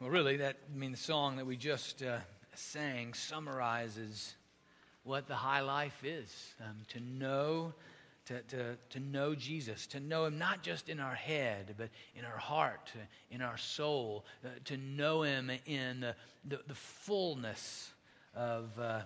Well, really, that I mean the song that we just uh, sang summarizes what the high life is. Um, to know, to, to, to know Jesus, to know Him not just in our head, but in our heart, in our soul, uh, to know Him in the, the, the fullness of. Uh,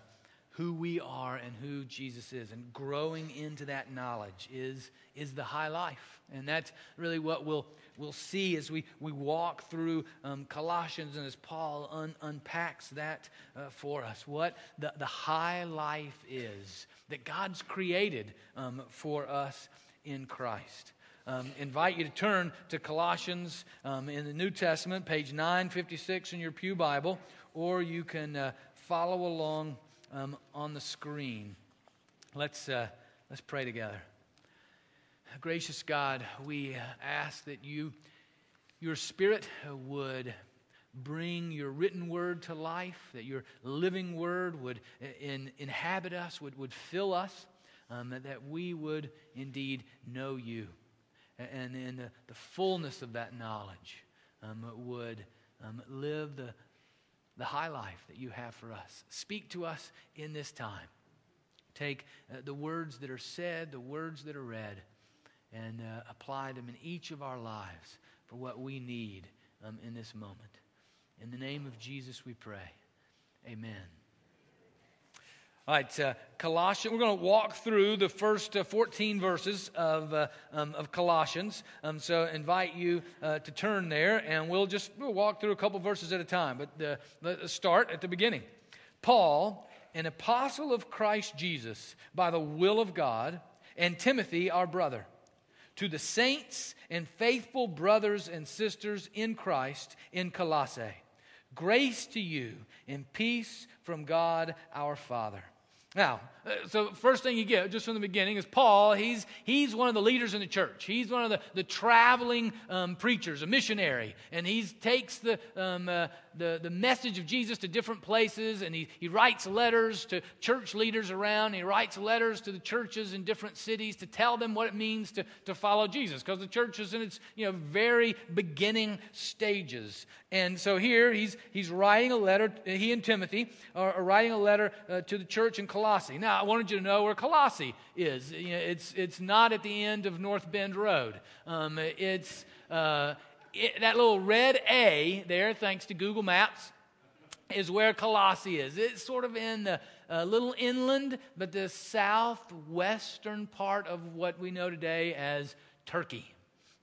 who we are and who Jesus is. And growing into that knowledge is, is the high life. And that's really what we'll, we'll see as we, we walk through um, Colossians and as Paul un, unpacks that uh, for us. What the, the high life is that God's created um, for us in Christ. Um, invite you to turn to Colossians um, in the New Testament, page 956 in your Pew Bible, or you can uh, follow along um, on the screen. Let's, uh, let's pray together. Gracious God, we ask that you, your Spirit would bring your written word to life, that your living word would in, inhabit us, would, would fill us, um, that we would indeed know you. And in the, the fullness of that knowledge, um, would um, live the, the high life that you have for us. Speak to us in this time. Take uh, the words that are said, the words that are read, and uh, apply them in each of our lives for what we need um, in this moment. In the name of Jesus, we pray. Amen. All right, uh, Colossians. We're going to walk through the first uh, 14 verses of, uh, um, of Colossians. Um, so, invite you uh, to turn there, and we'll just we'll walk through a couple verses at a time. But uh, let's start at the beginning. Paul, an apostle of Christ Jesus, by the will of God, and Timothy, our brother, to the saints and faithful brothers and sisters in Christ in Colossae. Grace to you and peace from God our Father. Now, uh, so first thing you get just from the beginning is Paul. He's, he's one of the leaders in the church. He's one of the, the traveling um, preachers, a missionary. And he takes the, um, uh, the, the message of Jesus to different places and he, he writes letters to church leaders around. He writes letters to the churches in different cities to tell them what it means to, to follow Jesus because the church is in its you know, very beginning stages. And so here he's, he's writing a letter, he and Timothy are, writing a letter uh, to the church in Now, I wanted you to know where Colossae is. It's, it's not at the end of North Bend Road. Um, it's uh, it, that little red A there, thanks to Google Maps, is where Colossae is. It's sort of in the uh, little inland, but the southwestern part of what we know today as Turkey.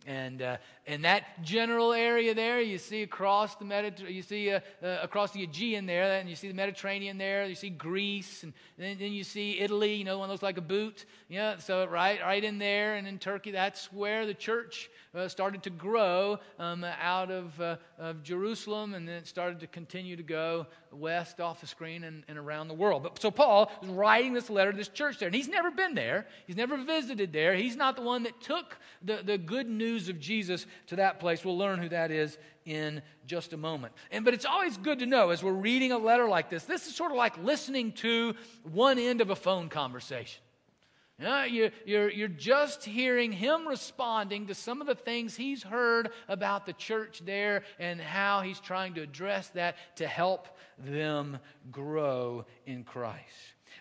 And uh, in that general area there, you see across the Mediter- you see uh, uh, across the Aegean there, and you see the Mediterranean there. You see Greece, and then, then, you see Italy. You know, one looks like a boot. Yeah, so right, right in there, and in Turkey, that's where the church uh, started to grow um, out of, uh, of Jerusalem, and then it started to continue to go west off the screen and, and around the world. But so Paul is writing this letter to this church there, and he's never been there. He's never visited there. He's not the one that took the, the good news of Jesus to that place. We'll learn who that is in just a moment. And but it's always good to know as we're reading a letter like this. This is sort of like listening to one end of a phone conversation. Uh, know, you're, you're, you're just hearing him responding to some of the things he's heard about the church there and how he's trying to address that to help them grow in Christ.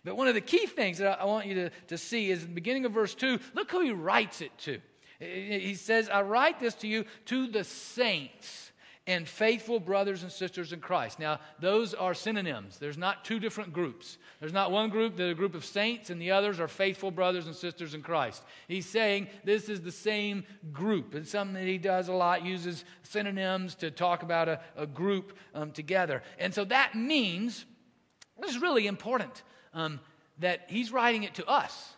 But one of the key things that I want you to, to see is the beginning of verse 2. Look who he writes it to. He says, I write this to you to the saints and faithful brothers and sisters in Christ. Now, those are synonyms. There's not two different groups. There's not one group that a group of saints and the others are faithful brothers and sisters in Christ. He's saying this is the same group. It's something that he does a lot, uses synonyms to talk about a, a group um, together. And so that means, this is really important, um, that he's writing it to us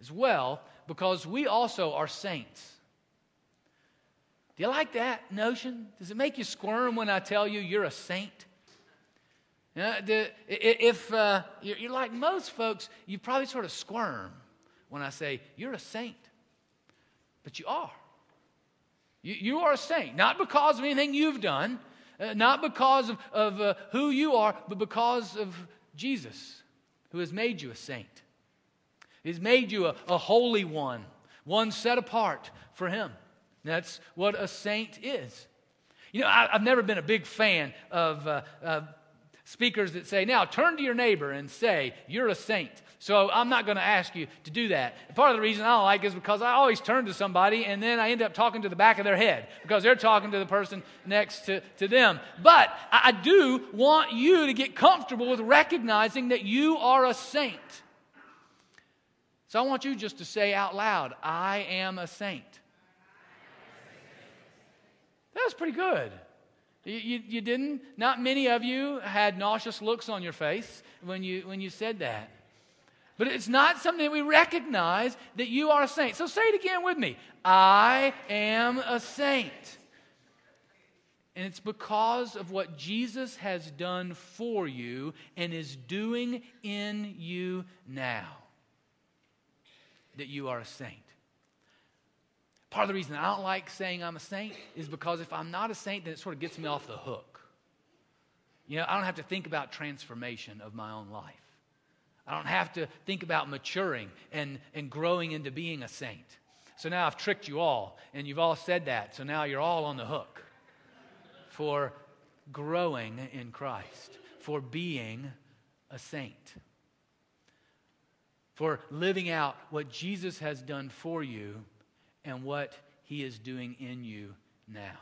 as well because we also are saints. Do you like that notion? Does it make you squirm when I tell you you're a saint? You know, if uh, you're like most folks, you probably sort of squirm when I say you're a saint. But you are. You, you are a saint, not because of anything you've done, uh, not because of, of uh, who you are, but because of Jesus, who has made you a saint. He's made you a, a holy one, one set apart for Him. That's what a saint is. You know, I, have never been a big fan of uh, uh, speakers that say, now turn to your neighbor and say, you're a saint. So I'm not going to ask you to do that. Part of the reason I don't like is because I always turn to somebody and then I end up talking to the back of their head because they're talking to the person next to, to them. But I, I do want you to get comfortable with recognizing that you are a saint. So I want you just to say out loud, I am a saint. That was pretty good. You, you, you, didn't? Not many of you had nauseous looks on your face when you, when you said that. But it's not something that we recognize that you are a saint. So say it again with me I am a saint. And it's because of what Jesus has done for you and is doing in you now that you are a saint. Part of the reason I don't like saying I'm a saint is because if I'm not a saint, then it sort of gets me off the hook. You know, I don't have to think about transformation of my own life. I don't have to think about maturing and, and growing into being a saint. So now I've tricked you all, and you've all said that. So now you're all on the hook for growing in Christ, for being a saint, for living out what Jesus has done for you and what he is doing in you now.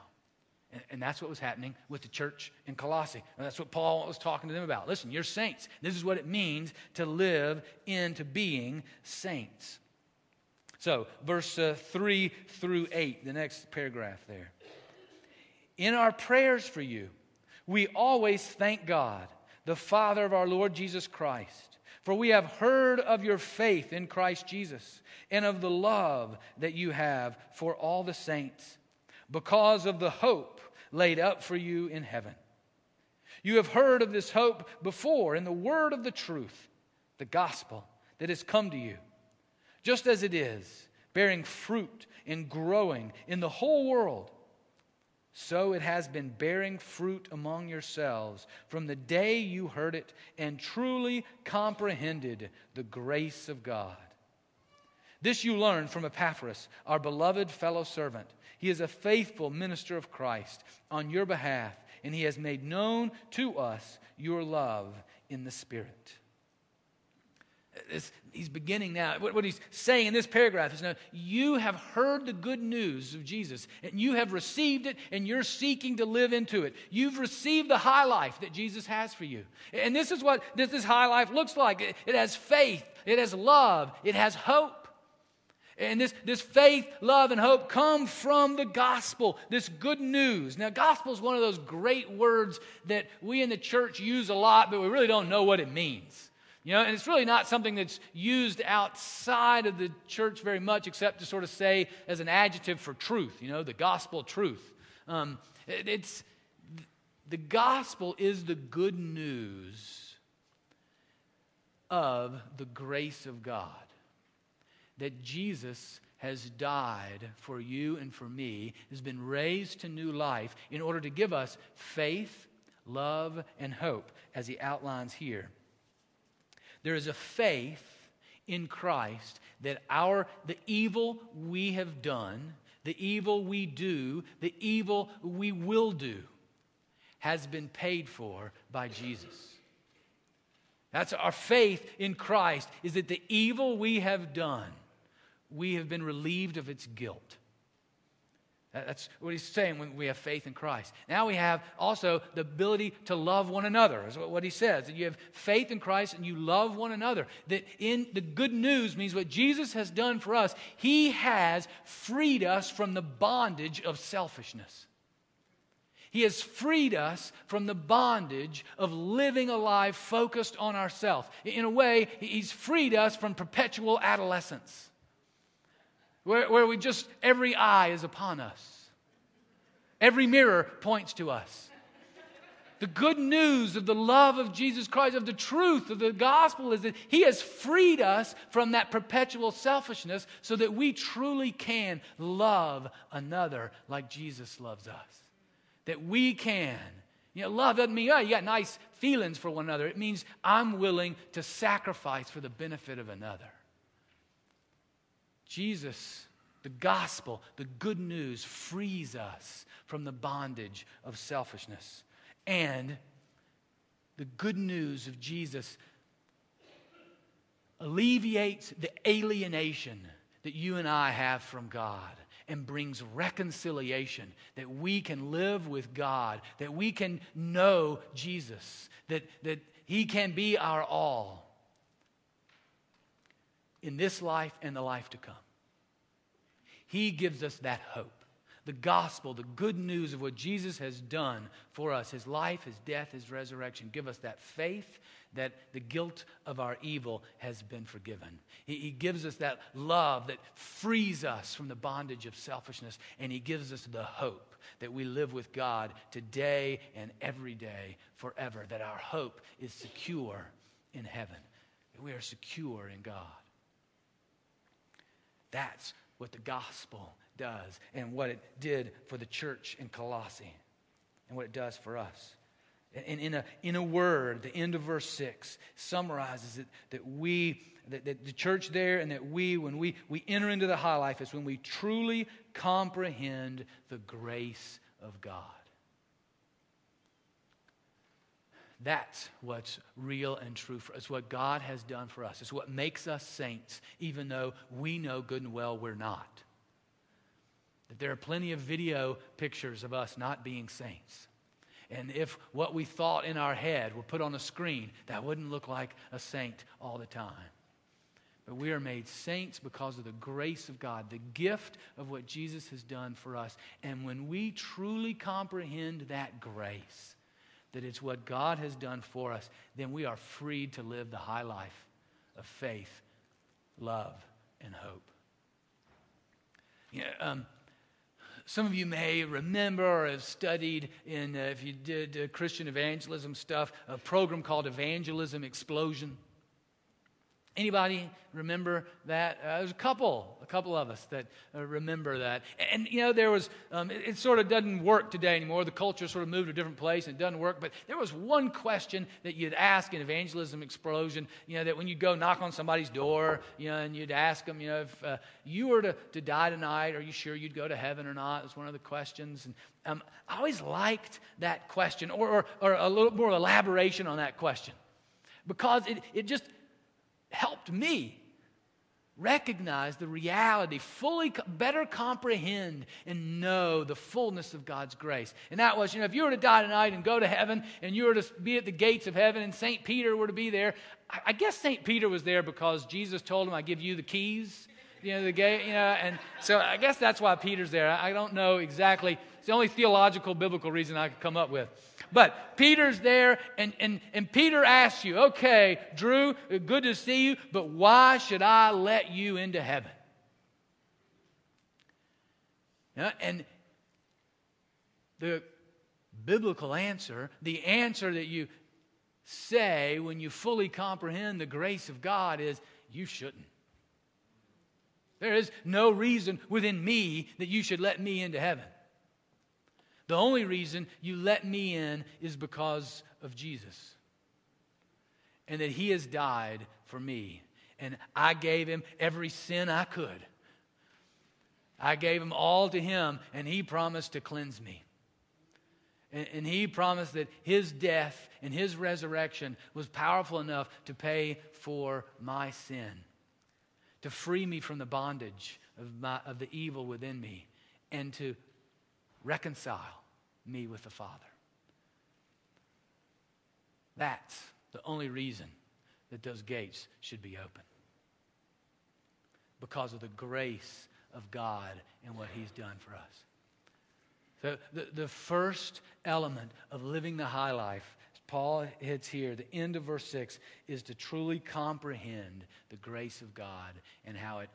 And, and, that's what was happening with the church in Colossae. And that's what Paul was talking to them about. Listen, you're saints. This is what it means to live into being saints. So, verse uh, 3 through 8, the next paragraph there. In our prayers for you, we always thank God, the Father of our Lord Jesus Christ, for we have heard of your faith in Christ Jesus and of the love that you have for all the saints because of the hope laid up for you in heaven. You have heard of this hope before in the word of the truth, the gospel that has come to you, just as it is, bearing fruit and growing in the whole world. So it has been bearing fruit among yourselves from the day you heard it and truly comprehended the grace of God. This you learned from Epaphras, our beloved fellow servant. He is a faithful minister of Christ on your behalf, and he has made known to us your love in the Spirit. He's beginning now. What, what, he's saying in this paragraph is now, you have heard the good news of Jesus, and you have received it, and you're seeking to live into it. You've received the high life that Jesus has for you. And this is what this, this high life looks like it, it has faith, it has love, it has hope. And this, this faith, love, and hope come from the gospel, this good news. Now, gospel is one of those great words that we in the church use a lot, but we really don't know what it means. You know, and it's really not something that's used outside of the church very much, except to sort of say as an adjective for truth, you know, the gospel truth. Um, it, it's the gospel is the good news of the grace of God that Jesus has died for you and for me, has been raised to new life in order to give us faith, love, and hope, as he outlines here. There is a faith in Christ that our the evil we have done, the evil we do, the evil we will do has been paid for by Jesus. That's our faith in Christ is that the evil we have done we have been relieved of its guilt. That's what he's saying when we have faith in Christ. Now we have also the ability to love one another, is what he says. That you have faith in Christ and you love one another. That in the good news means what Jesus has done for us, he has freed us from the bondage of selfishness. He has freed us from the bondage of living a life focused on ourselves. In a way, he's freed us from perpetual adolescence where, where we just, every eye is upon us, every mirror points to us. The good news of the love of Jesus Christ, of the truth of the gospel, is that He has freed us from that perpetual selfishness so that we truly can love another like Jesus loves us. That we can. You know, love doesn't mean, oh, you got nice feelings for one another. It means I'm willing to sacrifice for the benefit of another. Jesus The gospel, the good news, frees us from the bondage of selfishness. And the good news of Jesus alleviates the alienation that you and I have from God and brings reconciliation, that we can live with God, that we can know Jesus, that, that He can be our all in this life and the life to come. He gives us that hope. The gospel, the good news of what Jesus has done for us, his life, his death, his resurrection, give us that faith that the guilt of our evil has been forgiven. He, he, gives us that love that frees us from the bondage of selfishness, and He gives us the hope that we live with God today and every day forever, that our hope is secure in heaven, that we are secure in God. That's what the gospel does and what it did for the church in Colossae and what it does for us. And in a, in a word, the end of verse 6 summarizes it that we, that, that the church there, and that we, when we, we enter into the high life, is when we truly comprehend the grace of God. That's what's real and true for us. It's what God has done for us. It's what makes us saints, even though we know good and well we're not. That there are plenty of video pictures of us not being saints. And if what we thought in our head were put on a screen, that wouldn't look like a saint all the time. But we are made saints because of the grace of God, the gift of what Jesus has done for us. And when we truly comprehend that grace, that it's what God has done for us, then we are freed to live the high life of faith, love, and hope. You know, um, some of you may remember or have studied in, uh, if you did uh, Christian evangelism stuff, a program called Evangelism Explosion. Anybody remember that? Uh, there's a couple, a couple of us that uh, remember that. And, and, you know, there was, um, it, it, sort of doesn't work today anymore. The culture sort of moved to a different place and it doesn't work. But there was one question that you'd ask in Evangelism Explosion, you know, that when you go knock on somebody's door, you know, and you'd ask them, you know, if uh, you were to, to die tonight, are you sure you'd go to heaven or not? It was one of the questions. And um, I always liked that question or, or, or a little more elaboration on that question because it, it just helped me recognize the reality, fully, better comprehend and know the fullness of God's grace. And that was, you know, if you were to die tonight and go to heaven and you were to be at the gates of heaven and St. Peter were to be there, I guess St. Peter was there because Jesus told him, I give you the keys, you know, the gate, you know, and so I guess that's why Peter's there. I don't know exactly. It's the only theological, biblical reason I could come up with. But Peter's there, and, and, and Peter asks you, okay, Drew, good to see you, but why should I let you into heaven? And the biblical answer, the answer that you say when you fully comprehend the grace of God is you shouldn't. There is no reason within me that you should let me into heaven. The only reason you let me in is because of Jesus. And that he has died for me. And I gave him every sin I could. I gave him all to him, and he promised to cleanse me. And, and, he promised that his death and his resurrection was powerful enough to pay for my sin, to free me from the bondage of, my, of the evil within me, and to reconcile me with the Father. That's the only reason that those gates should be open. Because of the grace of God and what He's done for us. So, the, the first element of living the high life, Paul hits here, the end of verse 6, is to truly comprehend the grace of God and how it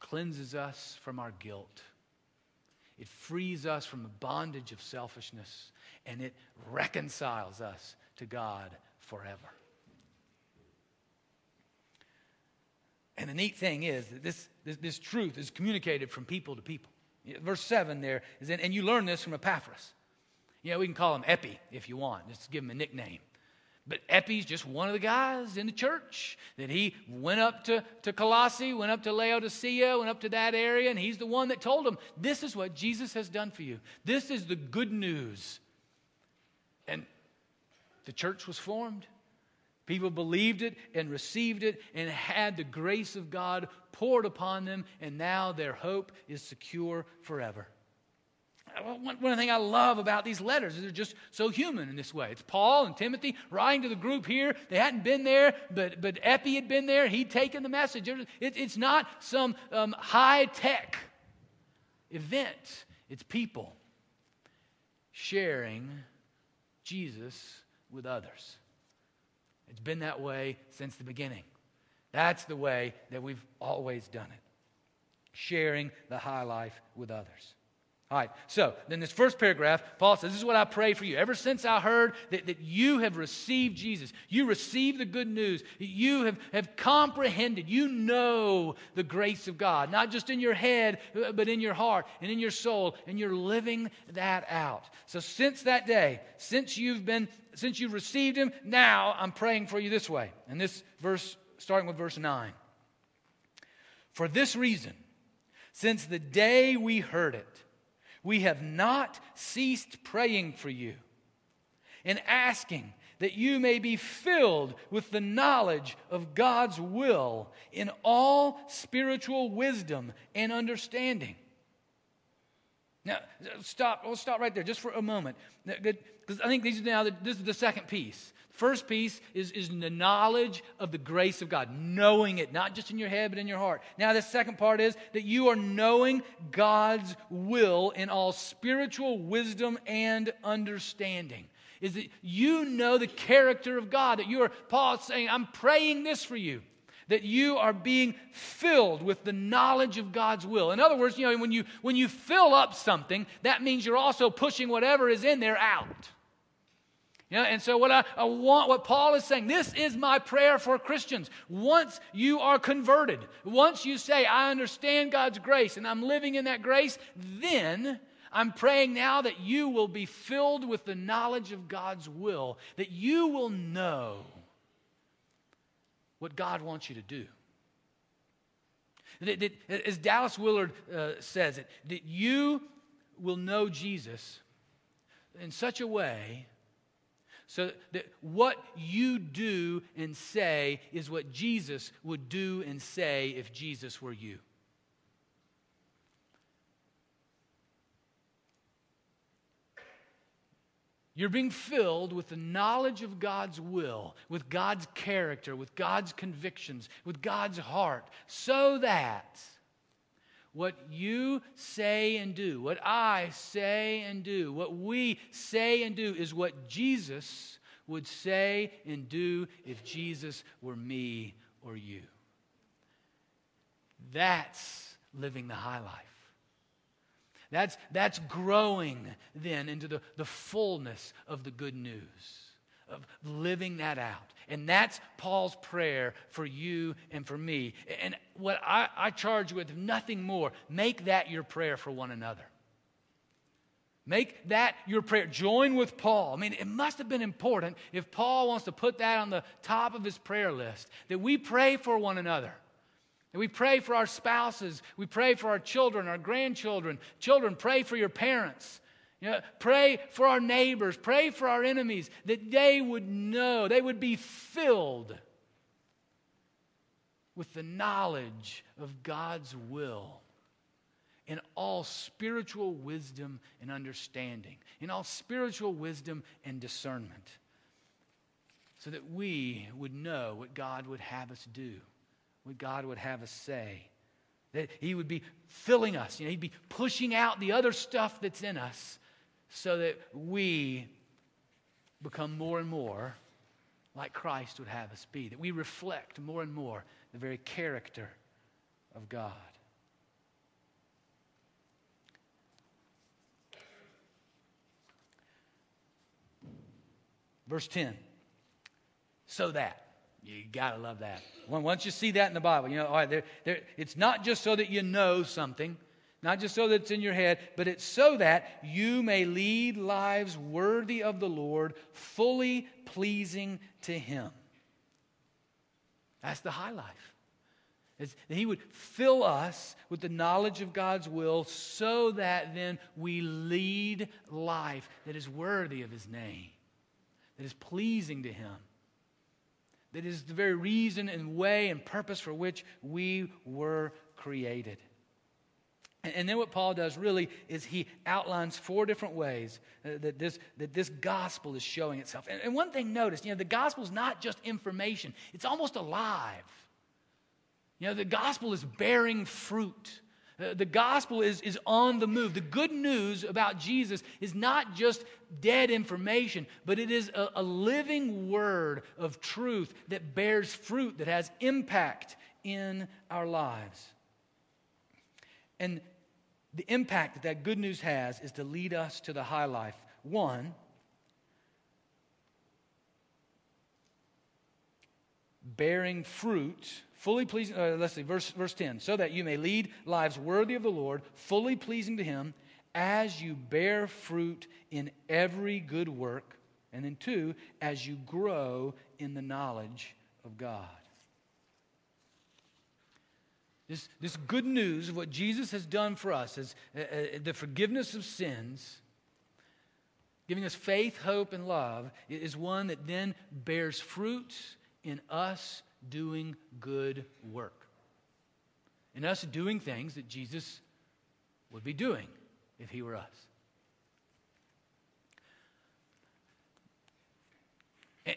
cleanses us from our guilt it frees us from the bondage of selfishness and it reconciles us to God forever. And the neat thing is that this, this, this truth is communicated from people to people. Verse 7 there is, and you learn this from Epaphras. Know, we can call him Epi if you want, just give him a nickname. But Epi's just one of the guys in the church that he went up to, to Colossae, went up to Laodicea, went up to that area, and he's the one that told them, This is what Jesus has done for you. This is the good news. And the church was formed. People believed it and received it and had the grace of God poured upon them, and now their hope is secure forever. One, one of the thing I love about these letters is they're just so human in this way. It's Paul and Timothy writing to the group here. They hadn't been there, but, but Epi had been there. He'd taken the message. It, it's not some um, high tech event, it's people sharing Jesus with others. It's been that way since the beginning. That's the way that we've always done it sharing the high life with others. All right, so then this first paragraph, Paul says, This is what I pray for you. Ever since I heard that, that you have received Jesus, you received the good news, you have, have comprehended, you know the grace of God, not just in your head, uh, but in your heart and in your soul, and you're living that out. So since that day, since you've been, since you've received Him, now I'm praying for you this way. And this verse, starting with verse 9. For this reason, since the day we heard it, we have not ceased praying for you and asking that you may be filled with the knowledge of God's will in all spiritual wisdom and understanding. Now, stop. We'll stop right there just for a moment. Because I think these are now this is the second piece. First piece is, is the knowledge of the grace of God, knowing it, not just in your head, but in your heart. Now, the second part is that you are knowing God's will in all spiritual wisdom and understanding. Is that you know the character of God, that you are, Paul saying, I'm praying this for you that you are being filled with the knowledge of God's will. In other words, you know, when you when you fill up something, that means you're also pushing whatever is in there out. Know, and so what I, I, want, what Paul is saying, this is my prayer for Christians. Once you are converted, once you say, I understand God's grace and I'm living in that grace, then I'm praying now that you will be filled with the knowledge of God's will, that you will know what God wants you to do. That, that, as Dallas Willard uh, says it, that you will know Jesus in such a way so that what you do and say is what Jesus would do and say if Jesus were you. You're being filled with the knowledge of God's will, with God's character, with God's convictions, with God's heart, so that what you say and do, what I say and do, what we say and do is what Jesus would say and do if Jesus were me or you. That's living the high life. That's, that's growing then into the, the fullness of the good news, of living that out. And that's Paul's prayer for you and for me. And what I, I charge you with, nothing more, make that your prayer for one another. Make that your prayer. Join with Paul. I mean, it must have been important if Paul wants to put that on the top of his prayer list that we pray for one another. That we pray for our spouses. We pray for our children, our grandchildren. Children, pray for your parents. You know, pray for our neighbors, pray for our enemies, that they would know, they would be filled with the knowledge of God's will in all spiritual wisdom and understanding, in all spiritual wisdom and discernment, so that we would know what God would have us do, what God would have us say. That He would be filling us, you know, He'd be pushing out the other stuff that's in us so that we become more and more like Christ would have us be, that we reflect more and more the very character of God. Verse 10. So that. You got to love that. Once you see that in the Bible, you know, all right, there, there, it's not just so that you know something, Not just so that it's in your head, but it's so that you may lead lives worthy of the Lord, fully pleasing to Him. That's the high life. It's that He would fill us with the knowledge of God's will so that then we lead life that is worthy of His name, that is pleasing to Him, that is the very reason and way and purpose for which we were created. And then what Paul does really is he outlines four different ways uh, that, this, that this gospel is showing itself. And, one thing notice, you know, the gospel is not just information, it's almost alive. You know, the gospel is bearing fruit. Uh, the gospel is, is on the move. The good news about Jesus is not just dead information, but it is a, a living word of truth that bears fruit, that has impact in our lives. And the impact that that good news has is to lead us to the high life. One, bearing fruit, fully pleasing, uh, let's see, verse, verse 10, so that you may lead lives worthy of the Lord, fully pleasing to Him, as you bear fruit in every good work. And then two, as you grow in the knowledge of God. This, this good news of what Jesus has done for us is uh, uh, the forgiveness of sins, giving us faith, hope, and love, is one that then bears fruit in us doing good work. In us doing things that Jesus would be doing if he were us.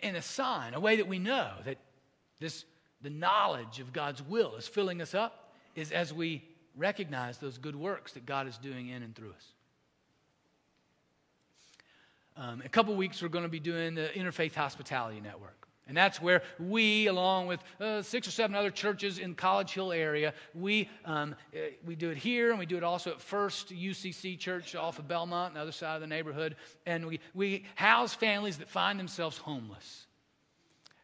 And a sign, a way that we know that this, the knowledge of God's will is filling us up is as we recognize those good works that God is doing in and through us. Um, a couple weeks, we're going to be doing the Interfaith Hospitality Network. And that's where we, along with uh, six or seven other churches in College Hill area, we, um, uh, we do it here and we do it also at First UCC Church off of Belmont, on the other side of the neighborhood. And we, we house families that find themselves homeless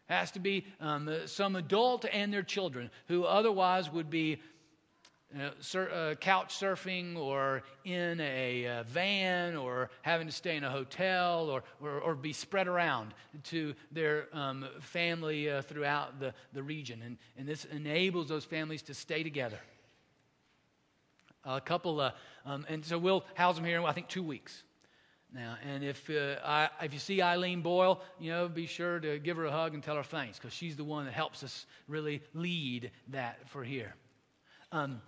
It has to be um, some adult and their children who otherwise would be sur- uh, couch surfing or in a uh, van or having to stay in a hotel or, or, or be spread around to their um, family uh, throughout the, the region. And, and this enables those families to stay together. A couple, uh, um, and so we'll house them here in, I think, two weeks. Now, and if, uh, I, if you see Eileen Boyle, you know, be sure to give her a hug and tell her thanks because she's the one that helps us really lead that for here. Um,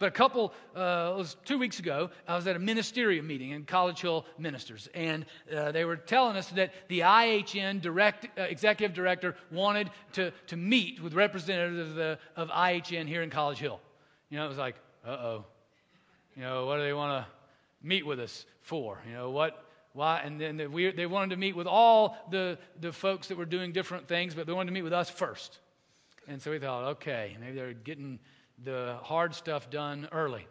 but a couple, uh, it was two weeks ago, I was at a ministerial meeting in College Hill Ministers, and uh, they were telling us that the IHN direct, uh, executive director wanted to, to meet with representatives of, the, of IHN here in College Hill. You know, it was like, uh oh. You know, what do they want to meet with us for? You know, what, why? And then we, they wanted to meet with all the, the folks that were doing different things, but they wanted to meet with us first. And so we thought, okay, maybe they're getting the hard stuff done early.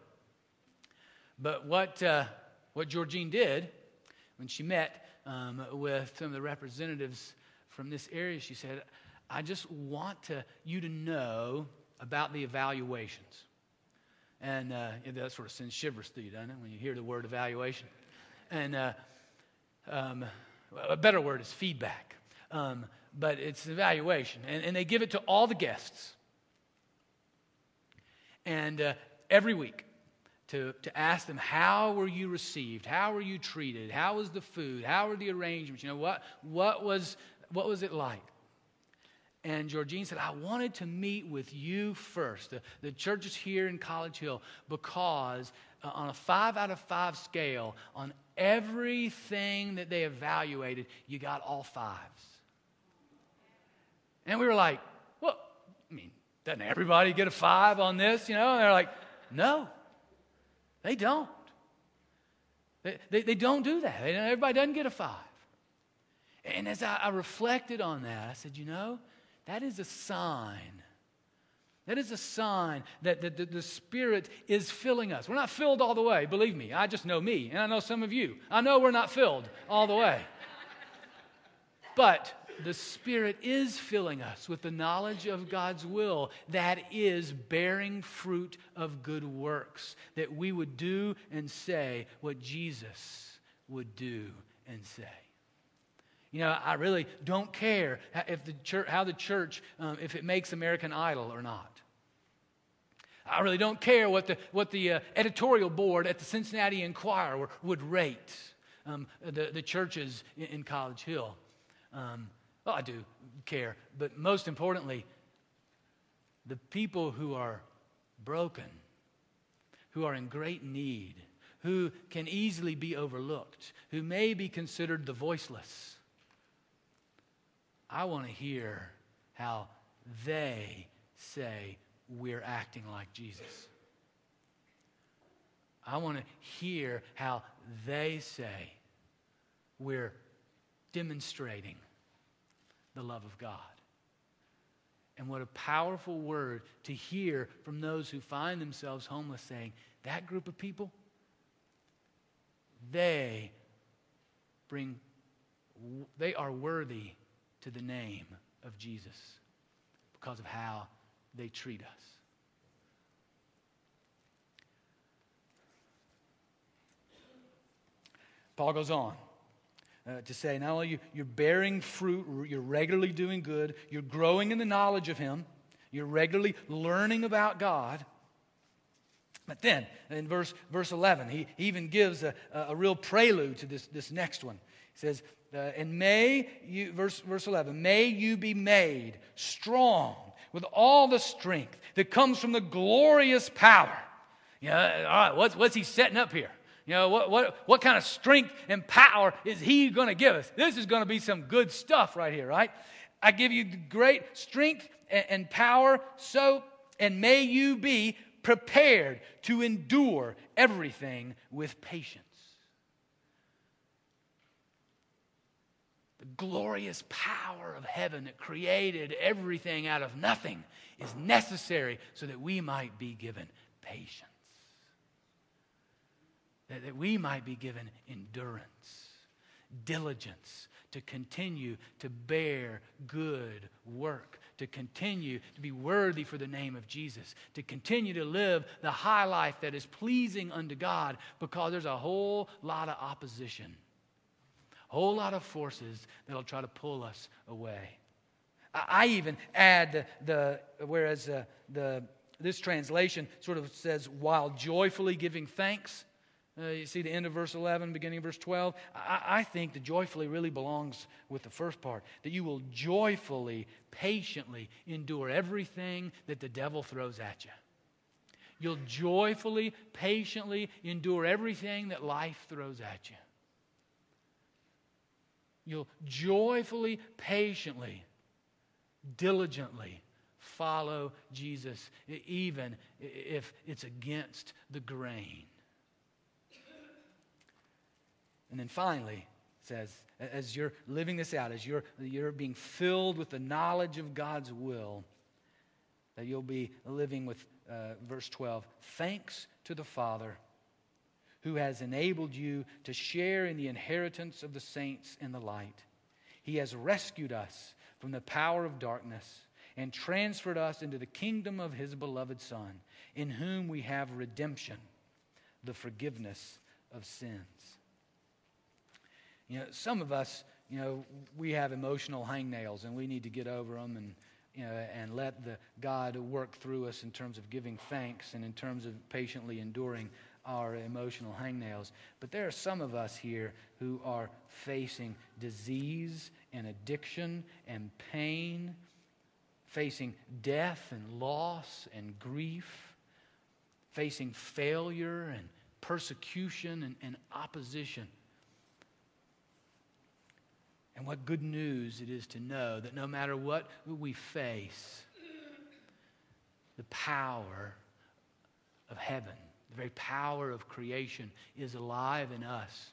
But what, uh, what Georgine did when she met um, with some of the representatives from this area, she said, I just want to, you to know about the evaluations. And uh, that sort of sends shivers through you, doesn't it, when you hear the word evaluation? And uh, um, a better word is feedback. Um, but it's evaluation. And, and they give it to all the guests and uh, every week to, to ask them, how were you received? How were you treated? How was the food? How were the arrangements? You know, what, what, was, what was it like? And Georgine said, I wanted to meet with you first, the, the churches here in College Hill, because uh, on a five out of five scale, on everything that they evaluated, you got all fives. And we were like, doesn't everybody get a five on this? You know, and they're like, no, they don't. They, they, they don't do that. They, everybody doesn't get a five. And as I, I reflected on that, I said, you know, that is a sign. That is a sign that the, the, the, Spirit is filling us. We're not filled all the way, believe me. I just know me, and I know some of you. I know we're not filled all the way. But the Spirit is filling us with the knowledge of God's will that is bearing fruit of good works, that we would do and say what Jesus would do and say. You know, I really don't care if the church, how the church, um, if it makes American Idol or not. I really don't care what the, what the uh, editorial board at the Cincinnati Enquirer would rate um, the, the churches in, in College Hill. Um, well, I do care, but most importantly, the people who are broken, who are in great need, who can easily be overlooked, who may be considered the voiceless. I want to hear how they say we're acting like Jesus. I want to hear how they say we're demonstrating the love of God. And what a powerful word to hear from those who find themselves homeless saying, that group of people, they bring, they are worthy to the name of Jesus because of how they treat us. Paul goes on uh, to say not only you, you're bearing fruit, you're regularly doing good, you're growing in the knowledge of Him, you're regularly learning about God. But then, in verse, verse 11, he, he even gives a, a real prelude to this, this next one. He says, uh, And may you, verse, verse 11, may you be made strong with all the strength that comes from the glorious power. Know, all right, what's, what's he setting up here? You know, what, what, what kind of strength and power is he going to give us? This is going to be some good stuff right here, right? I give you great strength and, and power, so, and may you be prepared to endure everything with patience. The glorious power of heaven that created everything out of nothing is necessary so that we might be given patience that, that we might be given endurance, diligence to continue to bear good work, to continue to be worthy for the name of Jesus, to continue to live the high life that is pleasing unto God because there's a whole lot of opposition, a whole lot of forces that'll try to pull us away. I even add the, the whereas uh, the, this translation sort of says, while joyfully giving thanks. Uh, you see the end of verse 11, beginning of verse 12. I, I think the joyfully really belongs with the first part that you will joyfully, patiently endure everything that the devil throws at you. You'll joyfully, patiently endure everything that life throws at you. You'll joyfully, patiently, diligently follow Jesus, even if it's against the grain. And then finally, says, as you're living this out, as you're, you're being filled with the knowledge of God's will, that you'll be living with, uh, verse 12, thanks to the Father who has enabled you to share in the inheritance of the saints in the light. He has rescued us from the power of darkness and transferred us into the kingdom of his beloved Son, in whom we have redemption, the forgiveness of sins. You know, some of us, you know, we have emotional hangnails and we need to get over them and, you know, and let the God work through us in terms of giving thanks and in terms of patiently enduring our emotional hangnails. But there are some of us here who are facing disease and addiction and pain, facing death and loss and grief, facing failure and persecution and, and opposition. And what good news it is to know that no matter what we face, the power of heaven, the very power of creation is alive in us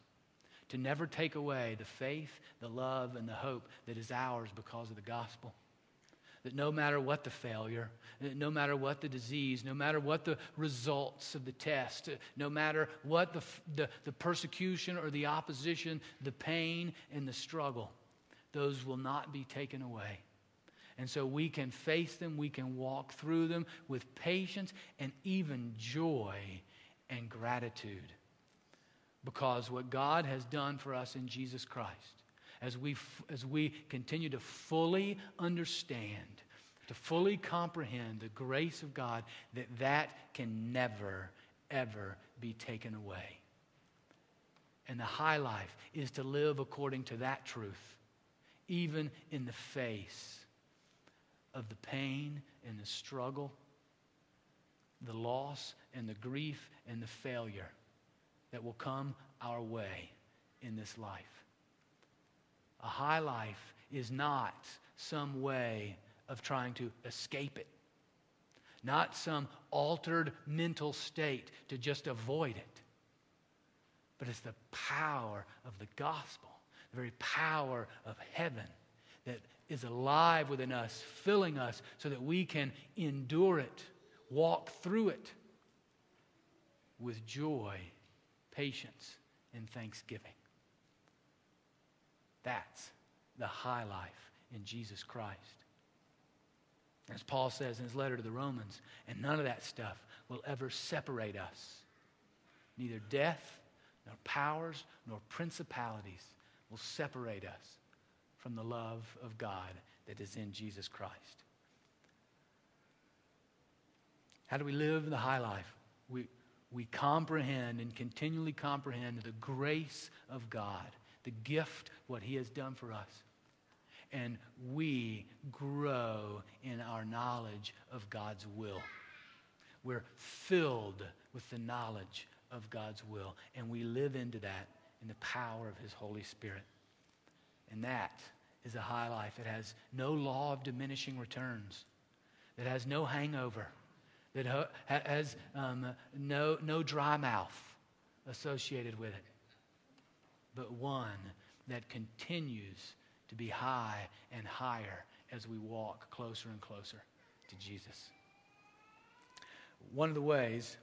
to never take away the faith, the love, and the hope that is ours because of the gospel. That no matter what the failure, no matter what the disease, no matter what the results of the test, no matter what the, the, the persecution or the opposition, the pain and the struggle, those will not be taken away. And so we can face them, we can walk through them with patience and even joy and gratitude. Because what God has done for us in Jesus Christ, as we, as we continue to fully understand, to fully comprehend the grace of God, that that can never, ever be taken away. And the high life is to live according to that truth, even in the face of the pain and the struggle, the loss and the grief and the failure that will come our way in this life. A high life is not some way of trying to escape it, not some altered mental state to just avoid it, but it's the power of the gospel, the very power of heaven that is alive within us, filling us so that we can endure it, walk through it with joy, patience, and thanksgiving. That's the high life in Jesus Christ. As Paul says in his letter to the Romans, and none of that stuff will ever separate us. Neither death, nor powers, nor principalities will separate us from the love of God that is in Jesus Christ. How do we live the high life? We, we comprehend and continually comprehend the grace of God, the gift, what He has done for us. And we grow in our knowledge of God's will. We're filled with the knowledge of God's will, and we live into that in the power of His Holy Spirit. And that is a high life. It has no law of diminishing returns, that has no hangover, that has um, no, no dry mouth associated with it, but one that continues to be high and higher as we walk closer and closer to Jesus. One of the ways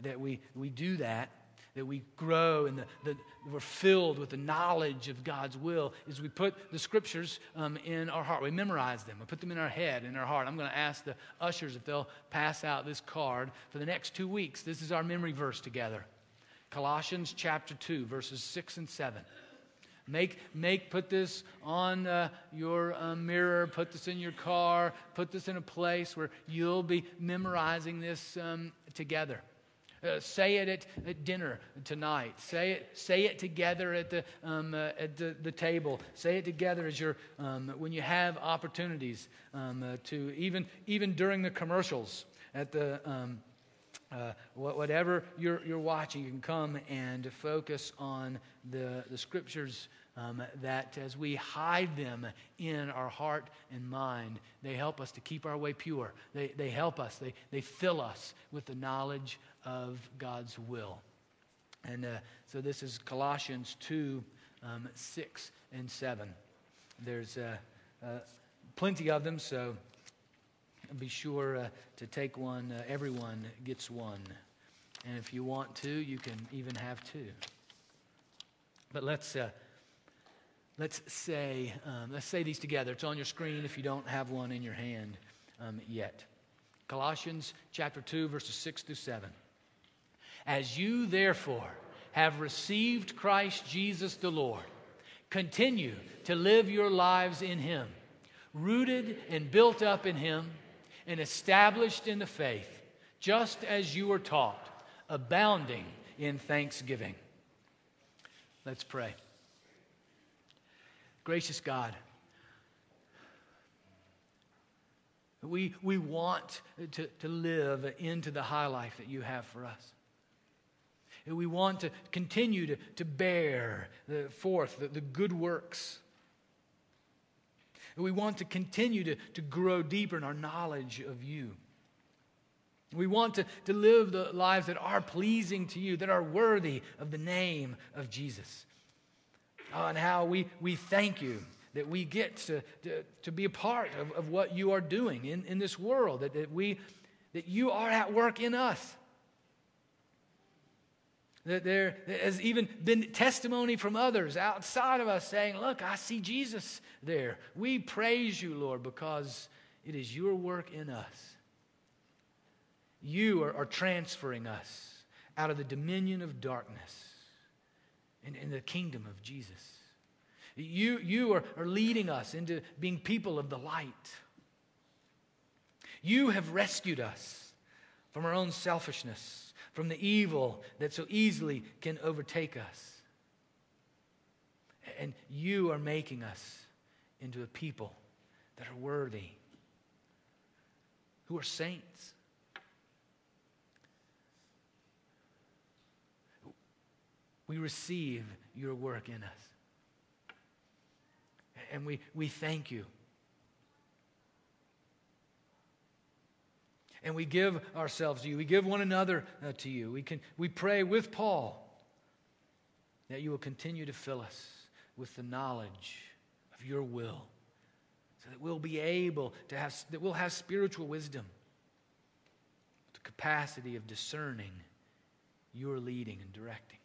that we, we do that that we grow and the, the, we're filled with the knowledge of God's will is we put the scriptures um, in our heart. We memorize them. We put them in our head, in our heart. I'm going to ask the ushers if they'll pass out this card for the next two weeks. This is our memory verse together Colossians chapter 2, verses 6 and 7. Make, make, put this on uh, your uh, mirror, put this in your car, put this in a place where you'll be memorizing this um, together. Uh, say it at, at, dinner tonight. Say it, say it together at, the, um, uh, at the, the, table. Say it together as you're, um, when you have opportunities um, uh, to, even, even during the commercials, at the, um, uh, whatever you're, you're watching, you can come and focus on the, the scriptures um, that as we hide them in our heart and mind, they help us to keep our way pure. They, they help us, they, they fill us with the knowledge of God's will. And uh, so this is Colossians 2 um, 6 and 7. There's uh, uh, plenty of them, so be sure uh, to take one. Uh, everyone gets one. And if you want to, you can even have two. But let's uh, Let's say, um, let's say these together. It's on your screen if you don't have one in your hand um, yet. Colossians chapter 2, verses 6 through 7. As you therefore have received Christ Jesus the Lord, continue to live your lives in him, rooted and built up in him, and established in the faith, just as you were taught, abounding in thanksgiving. Let's pray. Gracious God, we, we want to, to live into the high life that you have for us. We want to continue to, to bear the, forth the, the good works. We want to continue to, to grow deeper in our knowledge of you. We want to, to live the lives that are pleasing to you, that are worthy of the name of Jesus ah, And how we, we thank you that we get to, to, to be a part of, of what you are doing in, in this world, that, that, we, that you are at work in us. That there has even been testimony from others outside of us saying, Look, I see Jesus there. We praise you, Lord, because it is your work in us. You are, are transferring us out of the dominion of darkness in, in the kingdom of Jesus. You, you are, are leading us into being people of the light. You have rescued us from our own selfishness, from the evil that so easily can overtake us. And you are making us into a people that are worthy, who are saints. We receive your work in us. And we, we thank you. And we give ourselves to you. We give one another uh, to you. We, can, we pray with Paul that you will continue to fill us with the knowledge of your will so that we'll be able to have, that we'll have spiritual wisdom, the capacity of discerning your leading and directing.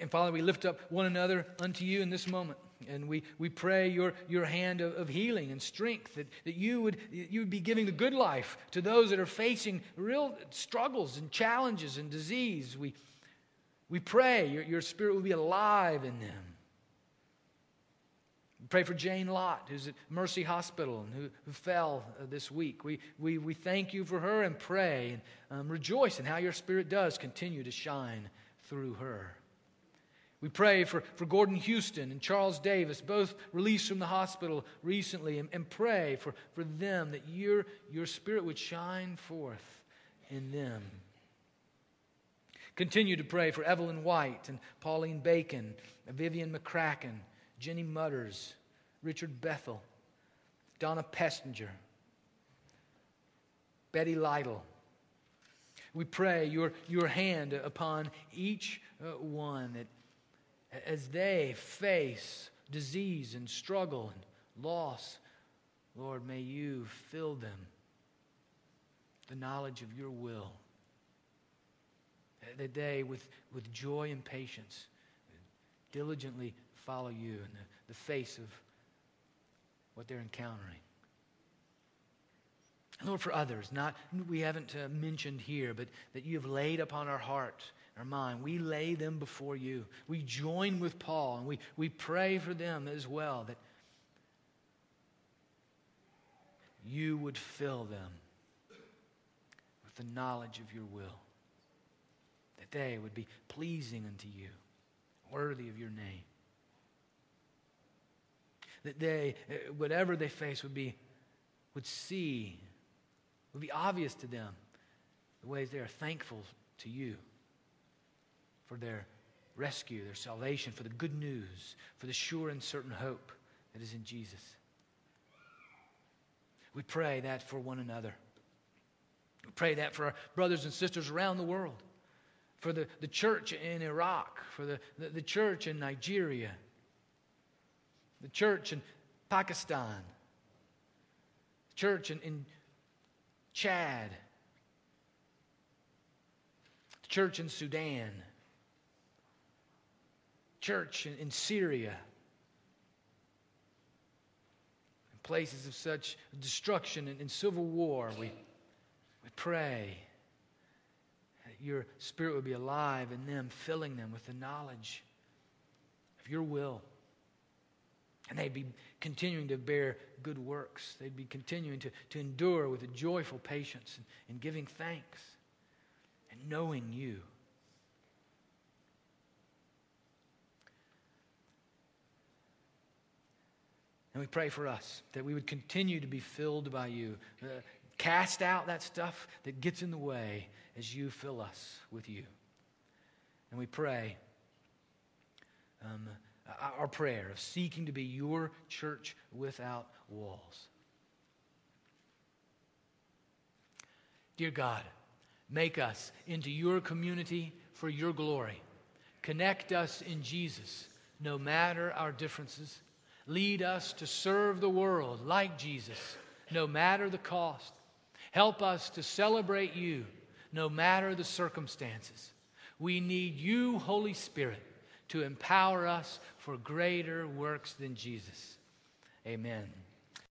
And Father, we lift up one another unto you in this moment. And we, we pray your, your hand of, of, healing and strength, that, that you, would, you would be giving the good life to those that are facing real struggles and challenges and disease. We, we pray your, your spirit will be alive in them. We pray for Jane Lott, who's at Mercy Hospital and who, who fell uh, this week. We, we, we thank you for her and pray and um, rejoice in how your spirit does continue to shine through her. We pray for, for Gordon Houston and Charles Davis, both released from the hospital recently, and, and pray for, for them that your, your spirit would shine forth in them. Continue to pray for Evelyn White and Pauline Bacon, Vivian McCracken, Jenny Mudders, Richard Bethel, Donna Pestinger, Betty Lytle. We pray your, your hand upon each uh, one that as they face disease and struggle and loss, Lord, may you fill them the knowledge of your will. That they, with, with joy and patience, diligently follow you in the, the face of what they're encountering. Lord, for others, not we haven't uh, mentioned here, but that you have laid upon our heart our mind. We lay them before you. We join with Paul and we, we pray for them as well that you would fill them with the knowledge of your will, that they would be pleasing unto you, worthy of your name. That they, uh, whatever they face, would be, would see, would be obvious to them the ways they are thankful to you for their rescue, their salvation, for the good news, for the sure and certain hope that is in Jesus. We pray that for one another. We pray that for our brothers and sisters around the world, for the, the church in Iraq, for the, the, the church in Nigeria, the church in Pakistan, the church in, in Chad, the church in Sudan church in, in Syria, in places of such destruction and, and civil war. We, we pray that your spirit would be alive in them, filling them with the knowledge of your will. And they'd be continuing to bear good works. They'd be continuing to, to endure with a joyful patience and, and giving thanks and knowing you. And we pray for us that we would continue to be filled by you. Uh, cast out that stuff that gets in the way as you fill us with you. And we pray um, our prayer of seeking to be your church without walls. Dear God, make us into your community for your glory. Connect us in Jesus, no matter our differences Lead us to serve the world like Jesus, no matter the cost. Help us to celebrate you, no matter the circumstances. We need you, Holy Spirit, to empower us for greater works than Jesus. Amen.